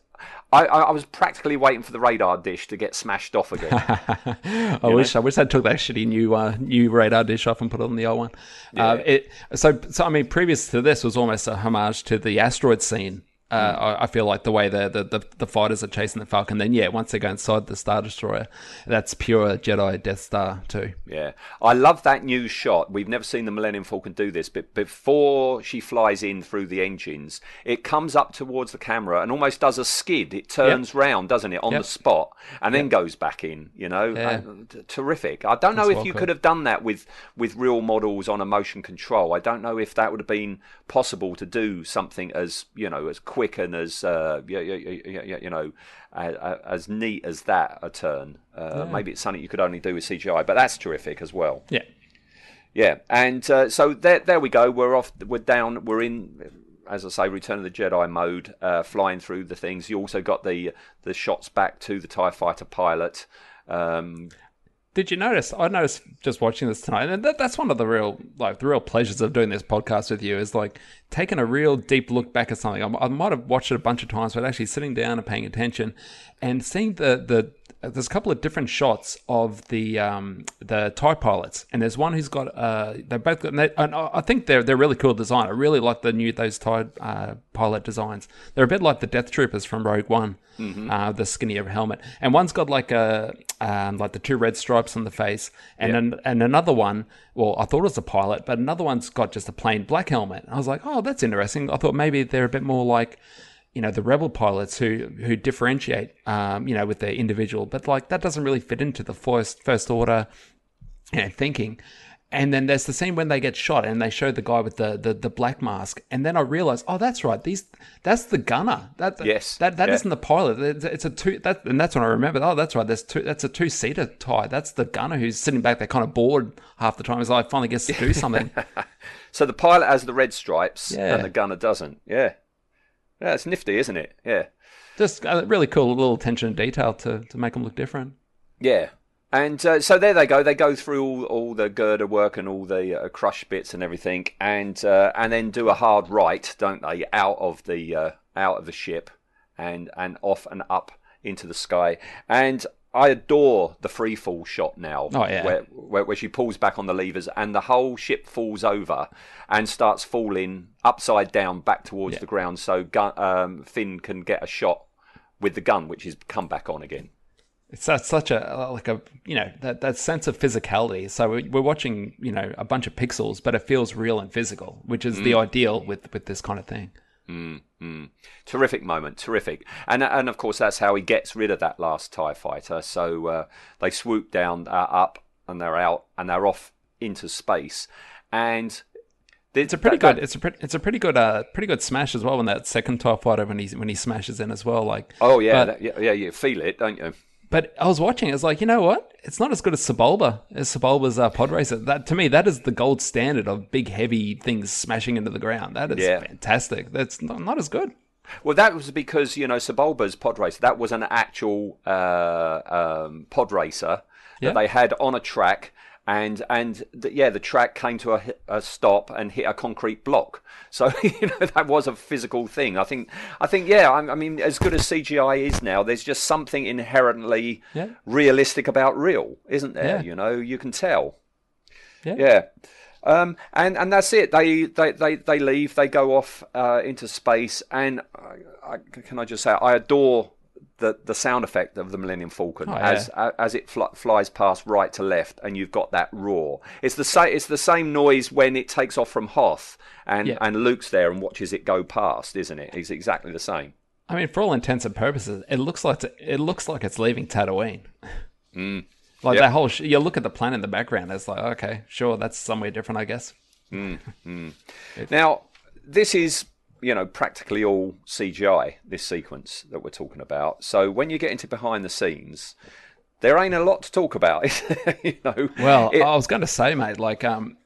I, I was practically waiting for the radar dish to get smashed off again. I wish I wish I took that shitty new uh, new radar dish off and put it on the old one. Uh, it so so I mean, previous to this was almost a homage to the asteroid scene Uh, I, feel like the way the, the, the, the fighters are chasing the Falcon, then yeah, once they go inside the Star Destroyer, that's pure Jedi Death Star too. Yeah, I love that new shot. We've never seen the Millennium Falcon do this, but before she flies in through the engines, it comes up towards the camera and almost does a skid. It turns round, doesn't it, on Yep. the spot, and then goes back in. You know, Yeah. Uh, terrific. I don't know That's if well you cool. could have done that with with real models on a motion control. I don't know if that would have been possible to do something as you know as quick and as uh, you, you, you, you know as neat as that a turn. Uh, Maybe it's something you could only do with CGI, but that's terrific as well. Yeah. Yeah, and uh, so there, there we go. We're off. We're down. We're in, as I say, Return of the Jedi mode, uh, flying through the things. You also got the the shots back to the Tie Fighter pilot. Um, Did you notice? I noticed just watching this tonight, and that, that's one of the real like the real pleasures of doing this podcast with you is like taking a real deep look back at something. I, I might have watched it a bunch of times, but actually sitting down and paying attention and seeing the the there's a couple of different shots of the um, the tie pilots, and there's one who's got uh, they both got, and, they, and I think they're they're really cool design. I really like the new those tie uh, pilot designs. They're a bit like the Death Troopers from Rogue One, uh, the skinnier helmet, and one's got like a um, like the two red stripes on the face, and an, and another one. Well, I thought it was a pilot, but another one's got just a plain black helmet. I was like, oh, that's interesting. I thought maybe they're a bit more like you know the rebel pilots who who differentiate um, you know with their individual but like that doesn't really fit into the first first order you know thinking. And then there's the scene when they get shot and they show the guy with the, the, the black mask. And then I realize oh that's right. These that's the gunner. That Yes, that that yeah. not the pilot. It's, it's a two that and that's when I remember oh that's right. There's two that's a two seater tie. That's the gunner who's sitting back there kind of bored half the time as I finally gets to do something. So the pilot has the red stripes, Yeah. and the gunner doesn't. Yeah, yeah, it's nifty, isn't it? Yeah. just a really cool little attention to detail to to make them look different Yeah. And uh, so there they go. They go through all, all the girder work and all the uh, crush bits and everything, and uh, and then do a hard right, don't they, out of the uh, out of the ship, and and off and up into the sky. And I adore the free fall shot now, Oh, yeah. where, where where she pulls back on the levers and the whole ship falls over and starts falling upside down back towards the ground, so gun, um, Finn can get a shot with the gun, which is come back on again. It's such, such a like a you know that that sense of physicality. So we- we're watching you know a bunch of pixels, but it feels real and physical, which is the ideal with with this kind of thing. Terrific moment, terrific, and and of course that's how he gets rid of that last Tie fighter. So uh, they swoop down, uh, up, and they're out, and they're off into space, and It's a pretty good. It's a pretty. It's a pretty good. Uh, pretty good smash as well. When that second Tie Fighter when he when he smashes in as well. Like Oh yeah, but, that, yeah, yeah, you feel it, don't you? But I was watching. I was like you know what? It's not as good as Sebulba as Sebulba's uh, pod racer. That to me, that is the gold standard of big heavy things smashing into the ground. That is Yeah. fantastic. That's not, not as good. Well, that was because you know Sebulba's pod racer. That was an actual uh, um, pod racer Yeah. that they had on a track, and and the, yeah, the track came to a, a stop and hit a concrete block. So you know that was a physical thing. I think I think yeah. I, I mean, as good as CGI is now, there's just something inherently Yeah. realistic about real, isn't there? Yeah. You know, you can tell. Yeah. Yeah. Um, and and that's it. They they, they, they leave. They go off uh, into space. And I, I, can I just say, I adore the, the sound effect of the Millennium Falcon Oh, yeah. as as it fl- flies past right to left, and you've got that roar. It's the same. It's the same noise when it takes off from Hoth, and Yeah. and Luke's there and watches it go past, isn't it? It's exactly the same. I mean, for all intents and purposes, it looks like it's, it looks like it's leaving Tatooine. Mm. Like Yep. that whole, sh- you look at the planet in the background. It's like, okay, sure, that's somewhere different, I guess. Mm, mm. Now, this is, you know, practically all CGI, this sequence that we're talking about. So when you get into behind the scenes, there ain't a lot to talk about. you know, Well, It- I was going to say, mate, like, um,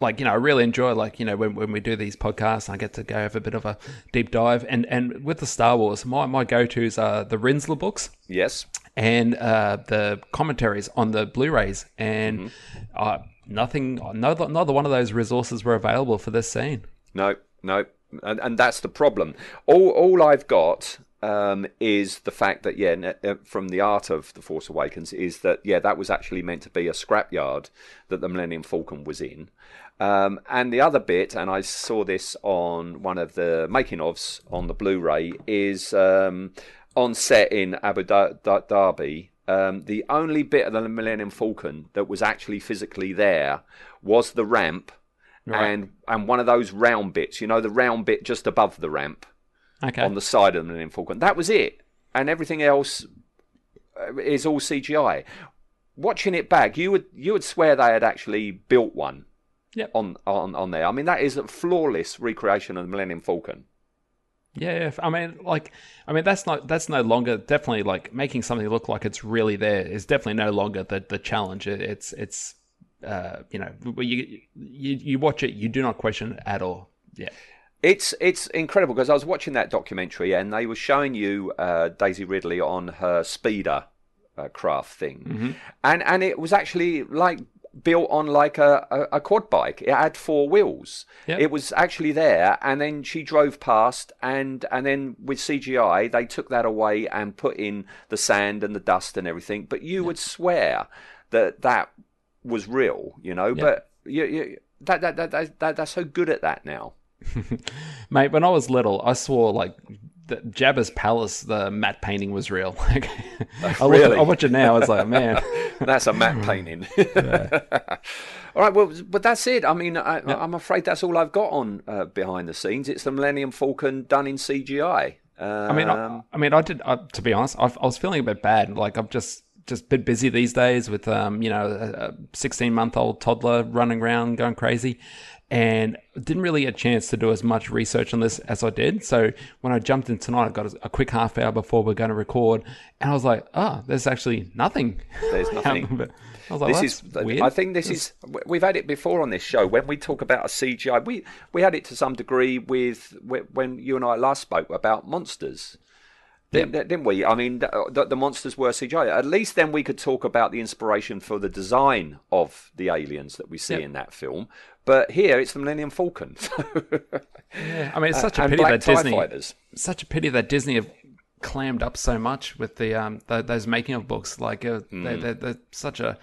like you know, I really enjoy like you know when, when we do these podcasts, I get to go have a bit of a deep dive. And and with the Star Wars, my my go tos are the Rinzler books yes, and uh, the commentaries on the Blu-rays, and uh, nothing, neither neither one of those resources were available for this scene. no, no, and, and that's the problem. All all I've got um, is the fact that yeah, uh, from the art of the Force Awakens, is that yeah, that was actually meant to be a scrapyard that the Millennium Falcon was in. Um, and the other bit, and I saw this on one of the making ofs on the Blu-ray, is um, on set in Abu Dha- Dha- Dhabi. Um, the only bit of the Millennium Falcon that was actually physically there was the ramp and and one of those round bits. You know, the round bit just above the ramp Okay. on the side of the Millennium Falcon. That was it, and everything else uh, is all CGI. Watching it back, you would you would swear they had actually built one Yep. on on on there. I mean, that is a flawless recreation of the Millennium Falcon. Yeah, yeah. I mean, like, I mean, that's not that's no longer definitely like making something look like it's really there is definitely no longer the the challenge. It, it's it's uh, you know, you you you watch it, you do not question it at all. Yeah, It's it's incredible because I was watching that documentary and they were showing you uh, Daisy Ridley on her speeder uh, craft thing, and and it was actually like built on like a, a, quad bike. It had four wheels. Yep. It was actually there, and then she drove past, and and then with CGI they took that away and put in the sand and the dust and everything. But you would swear that that was real, you know. But you, you, that, that, that, that, that they're so good at that now. mate. When I was little, I saw like the Jabba's palace. The matte painting was real. Like, I look, I watch it now. It's like, man, That's a matte painting. all right, well, but that's it. I mean, I, I'm afraid that's all I've got on uh, behind the scenes. It's the Millennium Falcon done in CGI. I mean, I, Um, I mean, I did. I, to be honest, I, I was feeling a bit bad. Like I'm just just a bit busy these days with um, you know, a 16 month old toddler running around going crazy, and didn't really get a chance to do as much research on this as I did. So when I jumped in tonight, I got a, quick half hour before we're going to record, and I was like, oh, there's actually nothing. There's nothing. I was like, this well, is. weird. I think this is. We've had it before on this show when we talk about a CGI. We we had it to some degree with when you and I last spoke about monsters. Didn't, didn't we? I mean, the, the monsters were CGI. At least then we could talk about the inspiration for the design of the aliens that we see in that film. But here it's the Millennium Falcon. Yeah, I mean, it's such a pity that Disney. Fighters. Such a pity that Disney have clammed up so much with the um th- those making of books. Like uh, Hmm. they, they're, they're such a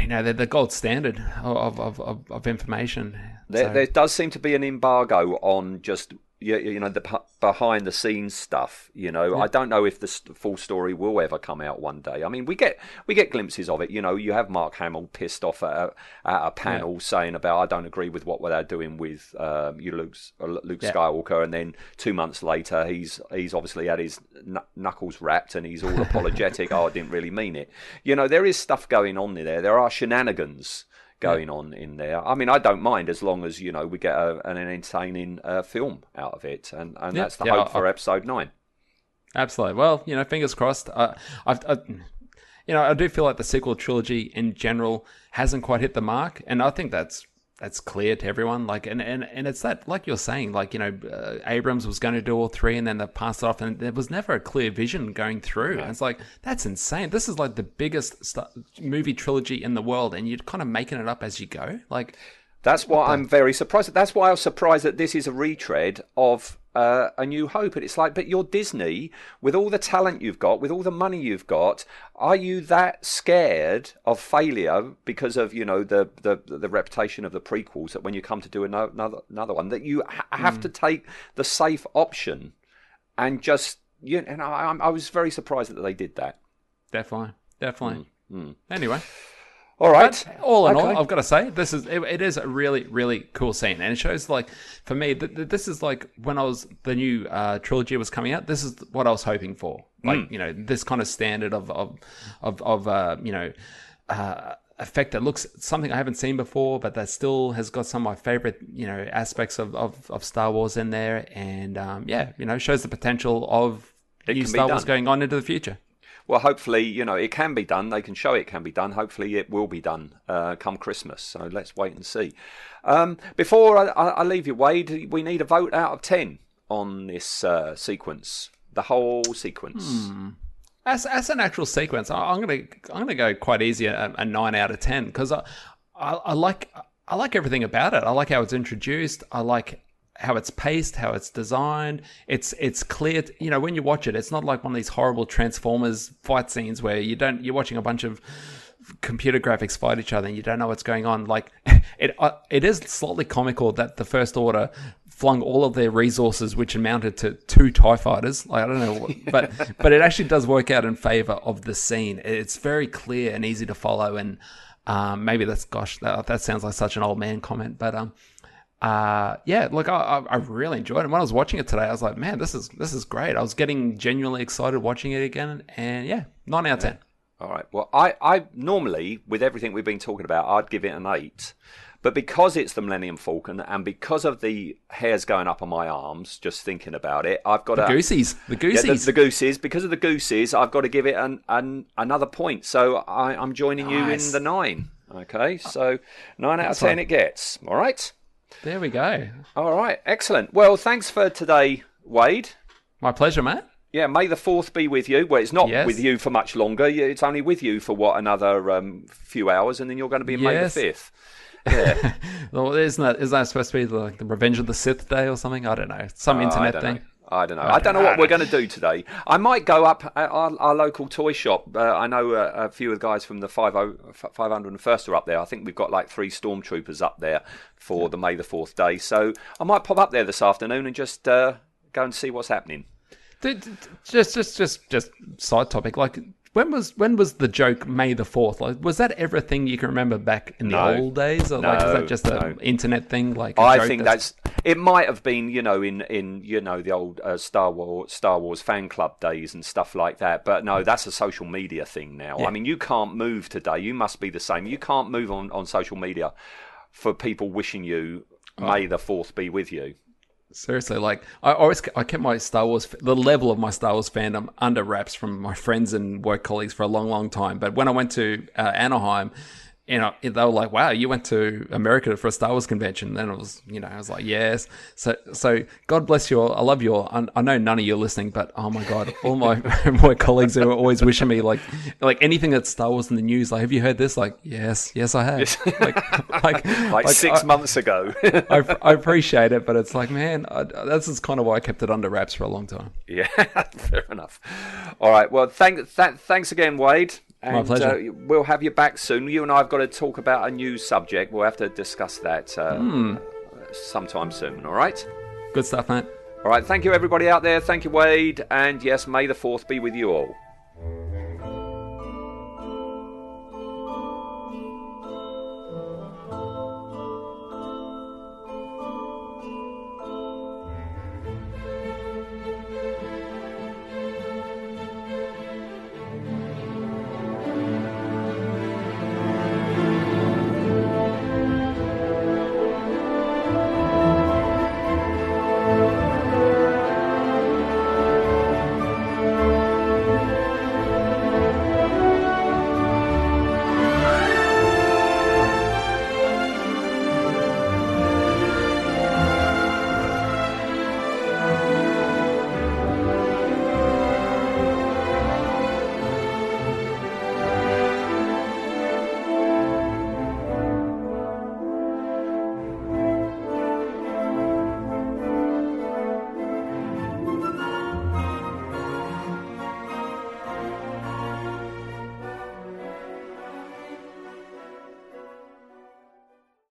you know they're the gold standard of of, of, of information. There, So- there does seem to be an embargo on just you, you know the p- behind the scenes stuff. You know, I don't know if the st- full story will ever come out one day. I mean, we get we get glimpses of it. You know, you have Mark Hamill pissed off at a, at a panel saying about I don't agree with what they're doing with um, you Luke's, uh, Luke Yeah. Skywalker, and then two months later he's he's obviously had his kn- knuckles rapped and he's all apologetic. oh, I didn't really mean it. You know, there is stuff going on there. There are shenanigans going on in there. I mean, I don't mind as long as you know we get a, an entertaining uh, film out of it, and, and Yeah. that's the Yeah, hope I- for episode nine. Absolutely. Well, you know, fingers crossed. I, I've, I, you know, I do feel like the sequel trilogy in general hasn't quite hit the mark, and I think that's that's clear to everyone. Like, and and, and it's that, like you're saying, like you know, uh, Abrams was going to do all three, and then they passed it off, and there was never a clear vision going through. And it's like that's insane. This is like the biggest st- movie trilogy in the world, and you're kind of making it up as you go. Like, That's why I'm very surprised. That's why I was surprised that this is a retread of uh, A New Hope. And it's like, but you're Disney, with all the talent you've got, with all the money you've got, are you that scared of failure because of you know the the, the reputation of the prequels that when you come to do another another one that you ha- have hmm. to take the safe option and just you and I, I was very surprised that they did that. definitely, definitely. Hmm. Hmm. Anyway. All right, all in Okay. all, I've got to say this is it, it is a really really cool scene, and it shows like for me th- th- this is like when I was the new uh, trilogy was coming out. This is what I was hoping for, like you know this kind of standard of of of, of uh, you know. Uh, effect that looks something I haven't seen before, but that still has got some of my favorite, you know, aspects of, of, of Star Wars in there, and um, yeah, you know, shows the potential of It new Star Wars going on into the future. Well, hopefully, you know, it can be done. They can show it can be done. Hopefully, it will be done uh, come Christmas. So let's wait and see. Um, before I, I, leave you, Wayde, we need a vote out of 10 on this uh, sequence, the whole sequence. As, as an actual sequence, I- I'm gonna I'm gonna go quite easy a, a nine out of ten because I, I I like I like everything about it. I like how it's introduced. I like how it's paced, how it's designed. It's it's clear. To, you know, when you watch it, it's not like one of these horrible Transformers fight scenes where you don't you're watching a bunch of computer graphics fight each other and you don't know what's going on. Like it, uh, it is slightly comical that the First Order flung all of their resources, which amounted to two Tie Fighters. Like I don't know, what, but but it actually does work out in favor of the scene. It's very clear and easy to follow, and um, maybe that's gosh, that, that sounds like such an old man comment, but um. Uh, yeah, look, I, I really enjoyed it. When I was watching it today, I was like, man, this is this is great. I was getting genuinely excited watching it again, and yeah, nine out of ten. All right. Well, I, I normally, with everything we've been talking about, I'd give it an eight. But because it's the Millennium Falcon and because of the hairs going up on my arms, just thinking about it, I've got The a, goosies, the Yeah, goosies. the, the gooses. Because of the gooses, I've got to give it an, an another point. So I, I'm joining you in the nine. Okay, so nine out of Excellent. ten it gets. All right. There we go. All right. Excellent. Well, thanks for today, Wayde. My pleasure, mate. Yeah, may the fourth be with you. Well, it's not Yes. with you for much longer. It's only with you for what another um, few hours, and then you're going to be in May the Yes. fifth. Well, isn't that isn't that supposed to be like the Revenge of the Sith Day or something? I don't know. Some I internet thing. know. I don't know. I don't know what we're going to do today. I might go up at our, our local toy shop. Uh, I know uh, a few of the guys from the 50, 501st are up there. I think we've got like three stormtroopers up there for the May the 4th day. So I might pop up there this afternoon and just uh, go and see what's happening. Just, just, just, just side topic. Like, when was when was the joke May the Fourth? Like, was that ever a thing you can remember back in the old days, or like is that just no. an internet thing? Like, I think that's it. Might have been, you know, in in you know the old uh, Star Wars Star Wars fan club days and stuff like that. But no, that's a social media thing now. I mean, you can't move today. You must be the same. You can't move on on social media for people wishing you May the Fourth be with you. Seriously, like I always I kept my Star Wars the level of my Star Wars fandom under wraps from my friends and work colleagues for a long, long time. But when I went to uh, Anaheim, you know, they were like, "Wow, you went to America for a Star Wars convention." Then it was, you know, I was like, "Yes." So, so God bless you all. I love you all. I, know none of you are listening, but oh my God, all my my colleagues who are always wishing me like like anything that's Star Wars in the news. Like, have you heard this? Like, yes, yes, I have. like, like, Like, six I- months ago. I, I appreciate it, but it's like, man, I, this is kind of why I kept it under wraps for a long time. yeah, fair enough. All right. Well, thank, th- thanks again, Wayde. And, pleasure. Uh, we'll have you back soon. You and I have got to talk about a new subject. We'll have to discuss that uh, Hmm. sometime soon. All right. Good stuff, mate. All right. Thank you, everybody out there. Thank you, Wayde. And yes, may the fourth be with you all.